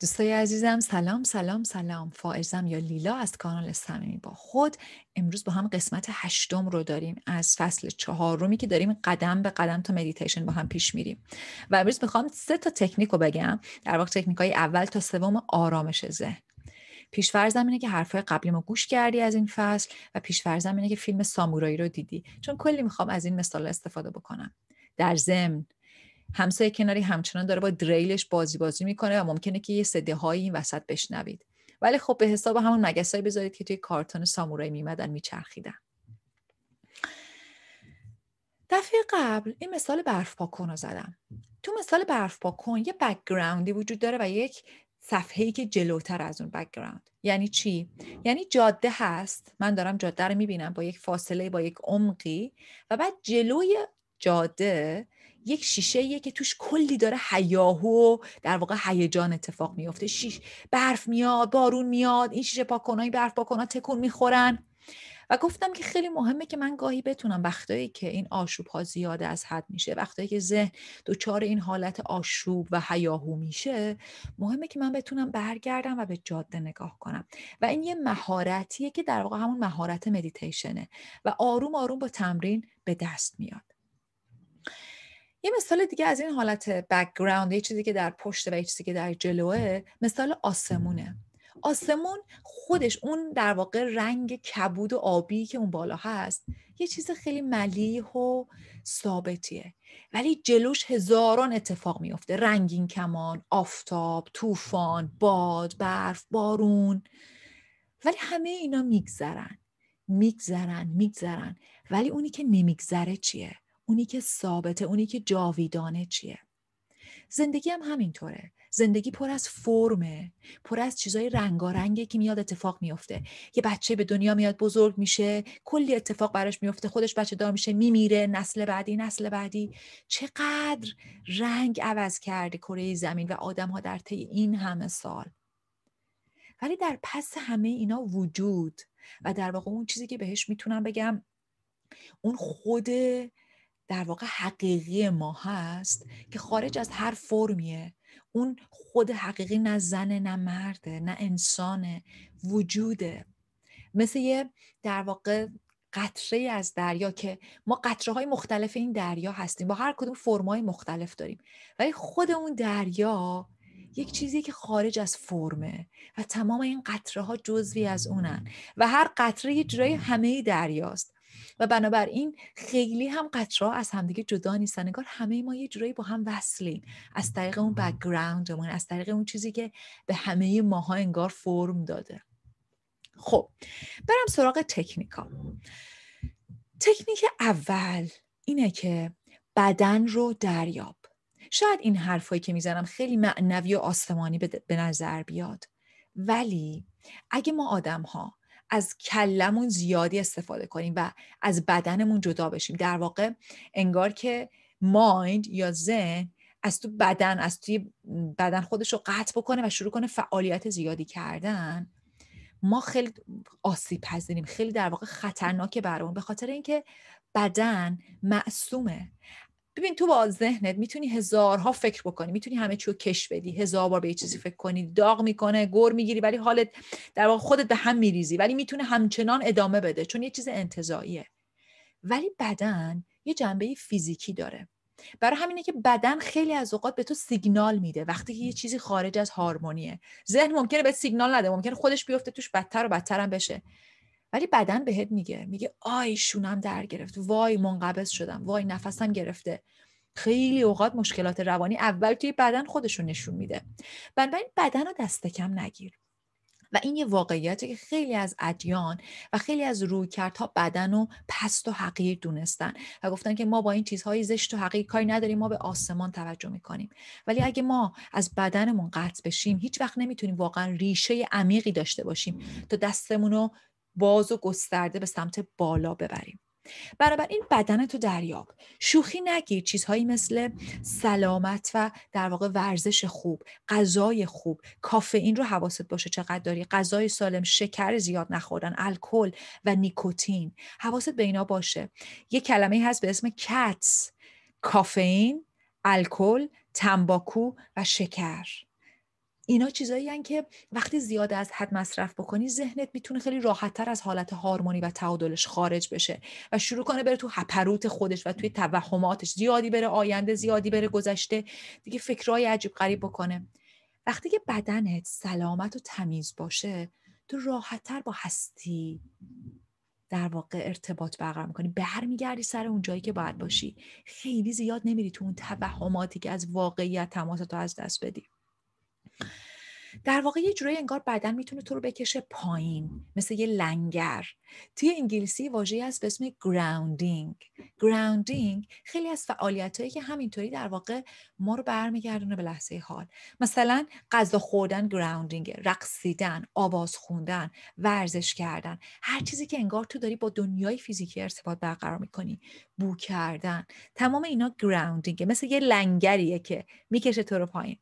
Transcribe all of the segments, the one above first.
دوستای عزیزم سلام سلام سلام. فائزم یا لیلا از کانال صمیمی با خود. امروز با هم قسمت هشتم رو داریم. از فصل چهارمی که داریم قدم به قدم تا مدیتیشن با هم پیش میریم. و امروز می‌خوام سه تا تکنیک رو بگم. در واقع تکنیک های اول تا سوم آرامش ذهن. پیش‌فرضم اینه که حرفای قبلی ما گوش کردی از این فصل و پیش‌فرضم اینه که فیلم سامورایی رو دیدی. چون کلی می‌خوام از این مثال استفاده بکنم. در ضمن همسایه کناری همچنان داره با دریلش بازی بازی می‌کنه و ممکنه که یه صداهایی این وسط بشنوید. ولی خب به حساب همون مگسایی بذارید که توی کارتون سامورایی میمدن میچرخیدن. دفعه قبل این مثال برف پاکن رو زدم. تو مثال برف پاکن یه background ی وجود داره و یک صفحه ای که جلوتر از اون background یعنی چی؟ یعنی جاده هست. من دارم جاده رو می‌بینم با یک فاصله با یک عمقی و بعد جلوی جاده یک شیشه که توش کلی داره حیاهو در واقع هیجان اتفاق میفته شیش برف میاد بارون میاد این شیشه پاکنای برف پاکنا تکون می‌خورن. و گفتم که خیلی مهمه که من گاهی بتونم وقتایی که این آشوب ها زیاده از حد میشه وقتایی که ذهن دچار این حالت آشوب و حیاهو میشه مهمه که من بتونم برگردم و به جاده نگاه کنم. و این یه مهارتیه که در واقع همون مهارت مدیتیشنه. و آروم آروم با تمرین به دست میاد. یه مثال دیگه از این حالت background یه چیزی که در پشت و یه چیزی که در جلوه مثال آسمونه. آسمون خودش اون در واقع رنگ کبود و آبی که اون بالا هست یه چیز خیلی ملیح و ثابتیه. ولی جلوش هزاران اتفاق میفته رنگین کمان آفتاب طوفان باد برف بارون. ولی همه اینا میگذرن. میگذرن میگذرن. ولی اونی که نمیگذره چیه؟ اونی که ثابته اونی که جاویدانه چیه؟ زندگی هم همینطوره. زندگی پر از فرمه پر از چیزای رنگارنگه که میاد اتفاق میفته. یه بچه به دنیا میاد بزرگ میشه کلی اتفاق براش میفته. خودش بچه دار میشه میمیره نسل بعدی نسل بعدی. چقدر رنگ عوض کرده کره زمین و آدم ها در طی این همه سال. ولی در پس همه اینا وجود و در واقع اون چیزی که بهش می‌تونم بگم اون خود در واقع حقیقی ما هست که خارج از هر فرمیه. اون خود حقیقی نه زنه نه مرده نه انسانه وجوده. مثل یه در واقع قطره از دریا که ما قطره های مختلف این دریا هستیم. با هر کدوم فرمای مختلف داریم. ولی خود اون دریا یک چیزی که خارج از فرمه و تمام این قطره ها جزوی از اونن. و هر قطره یه جورای همه دریاست. و بنابراین خیلی هم قطرها از همدیگه جدا نیستن انگار همه ما یه جورایی با هم وصلیم. از طریق اون بکگراندمون از طریق اون چیزی که به همه ماها انگار فرم داده. خب برم سراغ تکنیکا. تکنیک اول اینه که بدن رو دریاب. شاید این حرفایی که می‌زنم خیلی معنوی و آسمانی به نظر بیاد ولی اگه ما آدم ها از کلمون زیادی استفاده کنیم و از بدنمون جدا بشیم. در واقع انگار که مایند یا ذهن از تو بدن از توی بدن خودش رو قطع بکنه و شروع کنه فعالیت زیادی کردن. ما خیلی آسیب پذیریم. خیلی در واقع خطرناکه برامون. به خاطر اینکه بدن معصومه. ببین تو با ذهنت می‌تونی هزارها فکر بکنی می‌تونی همه چیو کش بدی. هزار بار به یه چیزی فکر کنی داغ می‌کنه گور می‌گیری ولی حالت در واقع خودت به هم میریزی ولی می‌تونه همچنان ادامه بده چون یه چیز انتظاییه. ولی بدن یه جنبه فیزیکی داره. برای همینه که بدن خیلی از اوقات به تو سیگنال میده. وقتی که یه چیزی خارج از هارمونیه. ذهن ممکنه به سیگنال نده ممکنه خودش بیفته توش بدتر و بدتر هم بشه. ولی بدن بهت میگه میگه آی شونم در گرفت. وای منقبض شدم. وای نفسم گرفته. خیلی اوقات مشکلات روانی اول توی بدن خودشون نشون میده. بنابراین بدن رو دست کم نگیر. و این یه واقعیته که خیلی از ادیان و خیلی از رویکردها بدن و پست و حقیر دونستن و گفتن که ما با این چیزهای زشت و حقیر کاری نداریم ما به آسمان توجه می‌کنیم. ولی اگه ما از بدنمون قطع بشیم هیچ وقت نمی‌تونیم واقعا ریشه عمیقی داشته باشیم تا دستمون رو باز و گسترده به سمت بالا ببریم. بنابراین بدن تو دریاب. شوخی نگیر. چیزهایی مثل سلامت و در واقع ورزش خوب غذای خوب. کافئین رو حواست باشه چقدر داری. غذای سالم شکر زیاد نخوردن الکل و نیکوتین. حواست به اینا باشه. یه کلمه هست به اسم کتس. کافئین الکل تنباکو و شکر. اینا چیزایی که وقتی زیاد از حد مصرف بکنی ذهنت می‌تونه خیلی راحتتر از حالت هارمونی و تعادلش خارج بشه و شروع کنه بره تو هپروت خودش و توی توهماتش. زیادی بره آینده زیادی بره گذشته. دیگه فکرهای عجیب غریب بکنه. وقتی که بدنت سلامت و تمیز باشه تو راحتتر با هستی در واقع ارتباط برقرار می‌کنی. برمیگردی سر اون جایی که باید باشی. خیلی زیاد نمیری تو اون توهماتی که از واقعیت تماس تو از دست بدی. در واقع یه جورایی انگار بدن می‌تونه تو رو بکشه پایین مثل یه لنگر. توی انگلیسی واژه‌ای هست به اسم grounding grounding خیلی از فعالیتایی که همینطوری در واقع ما رو برمیگردونه به لحظه حال. مثلا غذا خوردن grounding رقصیدن آواز خوندن ورزش کردن. هر چیزی که انگار تو داری با دنیای فیزیکی ارتباط برقرار می‌کنی. بو کردن. تمام اینا گراوندینگ مثل یه لنگریه که می‌کشه تو رو پایین.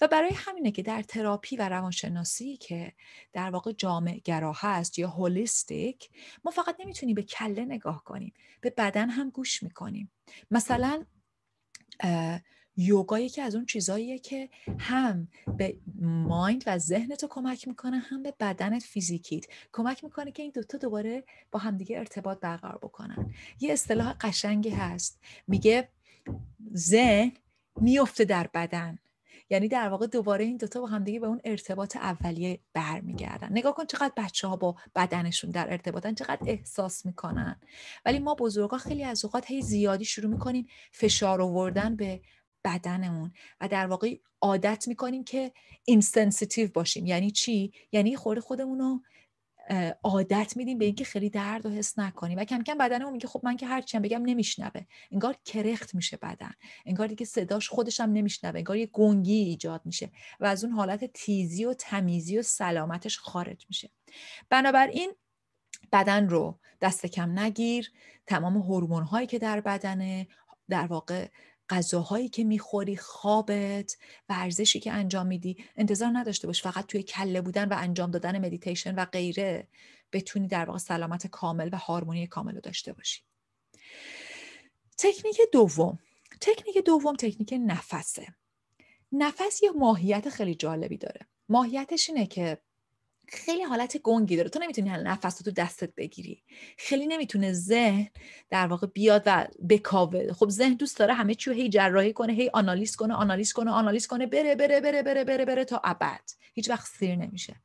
و برای همینه که در تراپی و روانشناسی که در واقع جامع گرا هست یا هولیستیک ما فقط نمی‌تونیم به کله نگاه کنیم به بدن هم گوش می‌کنیم. مثلا یوگا یکی از اون چیزاییه که هم به مایند و ذهنتو کمک می‌کنه هم به بدنت فیزیکیت کمک می‌کنه که این دوتا دوباره با همدیگه ارتباط برقرار بکنن. یه اصطلاح قشنگی هست میگه ذهن میفته در بدن. یعنی در واقع دوباره این دوتا با همدیگه به اون ارتباط اولیه برمیگردن. نگاه کن چقدر بچه ها با بدنشون در ارتباطن چقدر احساس می‌کنن. ولی ما بزرگا خیلی از اوقات هی زیادی شروع می‌کنیم فشار آوردن به بدنمون و در واقع عادت می‌کنیم که insensitive باشیم. یعنی چی؟ یعنی خورده خودمون رو عادت میدیم به اینکه خیلی درد و حس نکنیم. و کم کم بدنمون میگه خب من که هر چیم بگم نمیشنوه. انگار کرخت میشه بدن. انگار دیگه صداش خودش هم نمیشنوه. انگار یه گنگی ایجاد میشه. و از اون حالت تیزی و تمیزی و سلامتش خارج میشه. بنابراین بدن رو دست کم نگیر. تمام هورمون هایی که در بدنه در واقع غذاهایی که می‌خوری خوابت ورزشی که انجام میدی انتظار نداشته باش فقط توی کله بودن و انجام دادن مدیتیشن و غیره بتونی در واقع سلامت کامل و هارمونی کامل رو داشته باشی. تکنیک دوم. تکنیک دوم تکنیک نفسه. نفس یه ماهیت خیلی جالبی داره. ماهیتش اینه که خیلی حالت گنگی داره. تو نمی‌تونی نفس رو تو دستت بگیری. خیلی نمی‌تونه ذهن در واقع بیاد و بکاوه. خب ذهن دوست داره همه چیو هی جراحی کنه هی آنالیز کنه آنالیز کنه آنالیز کنه بره بره بره بره بره بره تا ابد. هیچ وقت سیر نمیشه.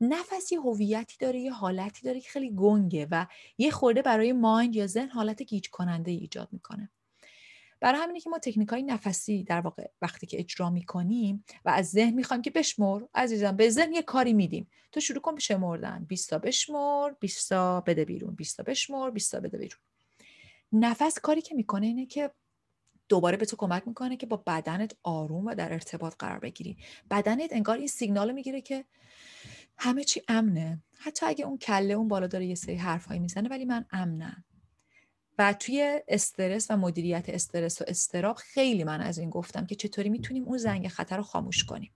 نفس یه هویتی داره یه حالتی داره که خیلی گنگه و یه خورده برای مایند یا ذهن حالت گیج کننده ایجاد می‌کنه. برای همینه که ما تکنیک های نفسی در واقع وقتی که اجرا می‌کنیم و از ذهن می‌خوایم که بشمر عزیزم به ذهن یه کاری میدیم. تو شروع کن به شمردن 20 تا بشمر 20 تا بده بیرون. 20 تا بشمر 20 تا بده بیرون. نفس کاری که می‌کنه اینه که دوباره به تو کمک می‌کنه که با بدنت آروم و در ارتباط قرار بگیری. بدنت انگار این سیگنال می‌گیره که همه چی امنه. حتی اگه اون کله اون بالا داره یه سری حرفایی می‌زنه ولی من امنم. و توی استرس و مدیریت استرس و استراب خیلی من از این گفتم که چطوری می‌تونیم اون زنگ خطر رو خاموش کنیم.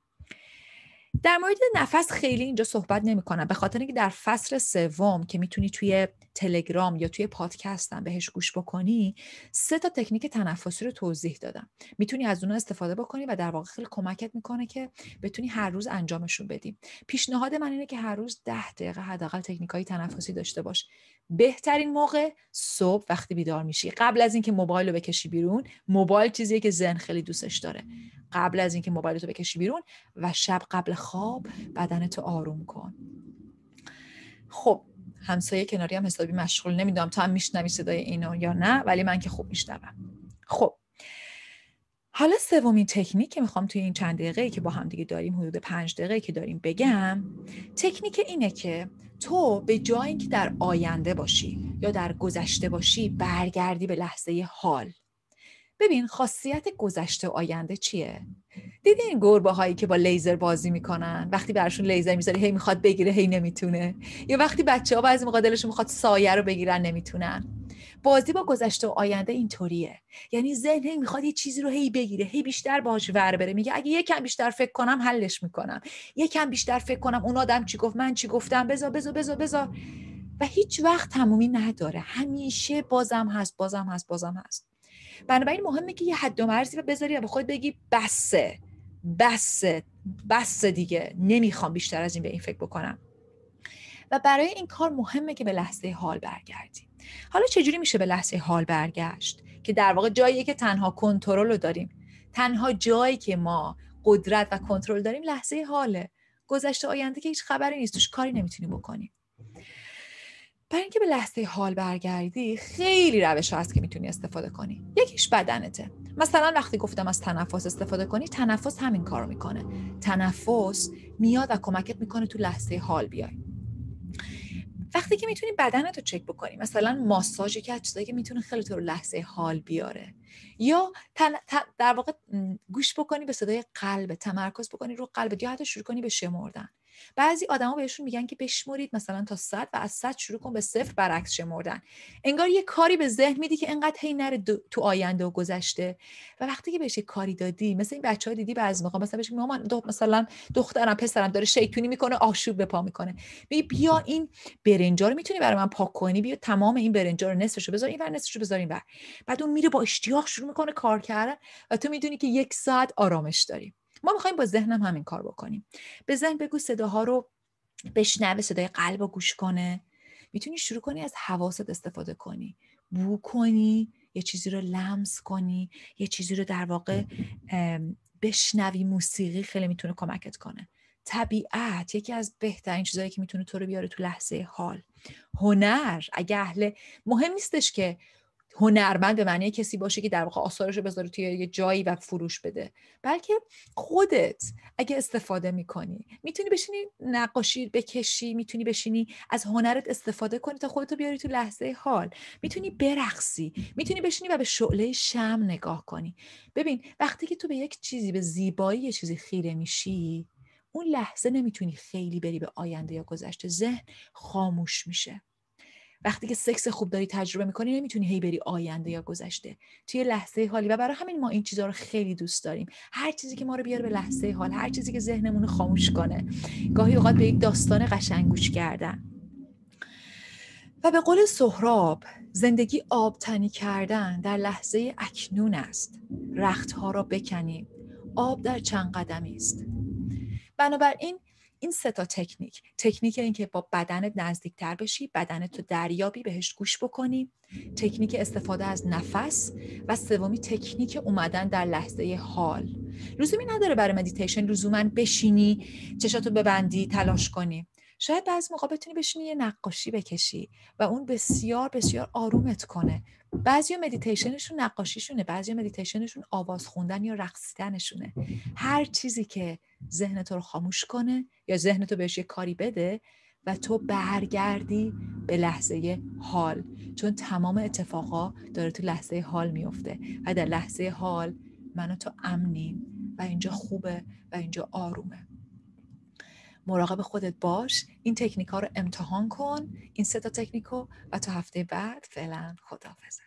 در مورد نفس خیلی اینجا صحبت نمی کنم به خاطر اینکه در فصل سوم که می‌تونی توی تلگرام یا توی پادکستم بهش گوش بکنی سه تا تکنیک تنفسی رو توضیح دادم. می‌تونی از اون استفاده بکنی و در واقع خیلی کمکت می‌کنه که بتونی هر روز انجامشون بدی. پیشنهاد من اینه که هر روز ده دقیقه حداقل تکنیک های تنفسی داشته باش. بهترین موقع صبح وقتی بیدار میشی. قبل از اینکه موبایل رو بکشی بیرون موبایل چیزیه که ذهن خیلی دوستش داره. قبل از اینکه موبایل رو بکشی بیرون و شب قبل خواب بدنتو آروم کن. خب همسایه کناری هم حسابی مشغول نمی‌دونم تو هم میشنوی صدای اینو یا نه ولی من که خوب میشنوم. خب. حالا سومین تکنیک که می‌خوام توی این چند دقیقه که با هم دیگه داریم حدود پنج دقیقه که داریم بگم تکنیک اینه که تو به جای اینکه در آینده باشی یا در گذشته باشی برگردی به لحظه حال. ببین خاصیت گذشته و آینده چیه؟ دیدین گربه هایی که با لیزر بازی می‌کنن؟ وقتی براشون لیزر می‌ذاری هی می‌خواد بگیره هی نمی‌تونه. یا وقتی بچه ها بعضی موقع می‌خواد سایه رو بگیرن نمی‌تونن. بازی با گذشته و آینده اینطوریه. یعنی ذهن هی می‌خواد یه چیزی رو هی بگیره هی بیشتر باهاش ور بره. میگه اگه یکم بیشتر فکر کنم حلش می‌کنم. یکم بیشتر فکر کنم اون آدم چی گفت من چی گفتم بذار بذار بذار بذار. و هیچ وقت تمومی نداره. همیشه بازم هست بازم هست بازم هست. بنابراین مهمه که یه حد و مرزی رو بذاری و به خود بگی بسه بس بس دیگه. نمی‌خوام بیشتر از این به این فکر بکنم. و برای این کار مهمه که به لحظه حال برگردیم حالا چجوری میشه به لحظه حال برگشت؟ که در واقع جاییه که تنها کنترل رو داریم. تنها جایی که ما قدرت و کنترل داریم لحظه حاله. گذشته آینده که هیچ خبری نیست. توش کاری نمی‌تونی بکنی برای اینکه به لحظه حال برگردی خیلی روش هست که می‌تونی استفاده کنی. یکیش بدنته. مثلا وقتی گفتم از تنفس استفاده کنی تنفس همین کارو می‌کنه. تنفس میاد و کمکت می‌کنه تو لحظه حال بیای. وقتی که می‌تونی بدنت رو چک بکنی مثلا ماساژ که چیزایی که می‌تونه خیلی تو رو لحظه حال بیاره. یا در واقع گوش بکنی به صدای قلب تمرکز بکنی رو قلبت یا حتی شروع کنی به شمردن. بعضی آدما بهشون میگن که بشمرید مثلا تا صد و از صد شروع کن به صفر برعکس شمردن. انگار یه کاری به ذهن میدی که انقدر هی نره تو آینده و گذشته. و وقتی که بهش کاری دادی مثل این بچه ها دیدی بعضی موقع مثلا بهش مامان دو مثلا دخترم پسرم داره شیطونی می‌کنه آشوب به پا می‌کنه. بی بیا این برنجا رو می‌تونی برای من پاک کنی؟ بیا تمام این برنجا رو نصفشو بذار این ور نصفشو بذار این ور بعد اون میره با اشتیاق شروع می‌کنه کار کردن و تو می‌دونی که یک ساعت آرامش داری. ما می‌خوایم با ذهنم همین کار بکنیم. به ذهن بگو صداها رو بشنوه صدای قلب رو گوش کنه. می‌تونی شروع کنی از حواست استفاده کنی. بو کنی یه چیزی رو لمس کنی یه چیزی رو در واقع بشنوی موسیقی خیلی می‌تونه کمکت کنه. طبیعت یکی از بهترین چیزهایی که می‌تونه تو رو بیاره تو لحظه حال. هنر اگه اهل مهم نیستش که هنرمند به معنی کسی باشه که در واقع آثارش رو بذاره توی یه جایی و فروش بده. بلکه خودت اگه استفاده می‌کنی می‌تونی بشینی نقاشی بکشی می‌تونی بشینی از هنرت استفاده کنی تا خودتو بیاری تو لحظه حال. می‌تونی برقصی می‌تونی بشینی و به شعله شم نگاه کنی. ببین وقتی که تو به یک چیزی به زیبایی یه چیزی خیره میشی اون لحظه نمی‌تونی خیلی بری به آینده یا گذشته ذهن خاموش میشه. وقتی که سکس خوب داری تجربه می‌کنی نمی‌تونی هی بری آینده یا گذشته. توی لحظه حالی و برای همین ما این چیزها رو خیلی دوست داریم. هر چیزی که ما رو بیاره به لحظه حال هر چیزی که ذهنمون رو خاموش کنه. گاهی اوقات به یک داستان قشنگ گوش کردن. و به قول سهراب زندگی آبتنی کردن در لحظه اکنون است. رختها را بکنیم. آب در چند قدمی است. بنابراین این سه تا تکنیک. تکنیک اینکه با بدنت نزدیکتر بشی بدنت رو دریابی بهش گوش بکنی. تکنیک استفاده از نفس. و سومی تکنیک اومدن در لحظه حال. لزومی نداره برای مدیتیشن لزوما بشینی چشاتو ببندی تلاش کنی. شاید بعضی موقع بتونی بشینی یه نقاشی بکشی و اون بسیار بسیار آرومت کنه. بعضی مدیتیشنشون نقاشیشونه بعضی مدیتیشنشون آواز خوندن یا رقصیدنشونه. هر چیزی که ذهن تو رو خاموش کنه یا ذهن تو بهش یه کاری بده و تو برگردی به لحظه حال. چون تمام اتفاقا داره تو لحظه حال میفته و در لحظه حال من و تو امنیم و اینجا خوبه و اینجا آرومه. مراقب خودت باش. این تکنیک ها رو امتحان کن. این سه تا تکنیک و تا هفته بعد فعلا خدافزه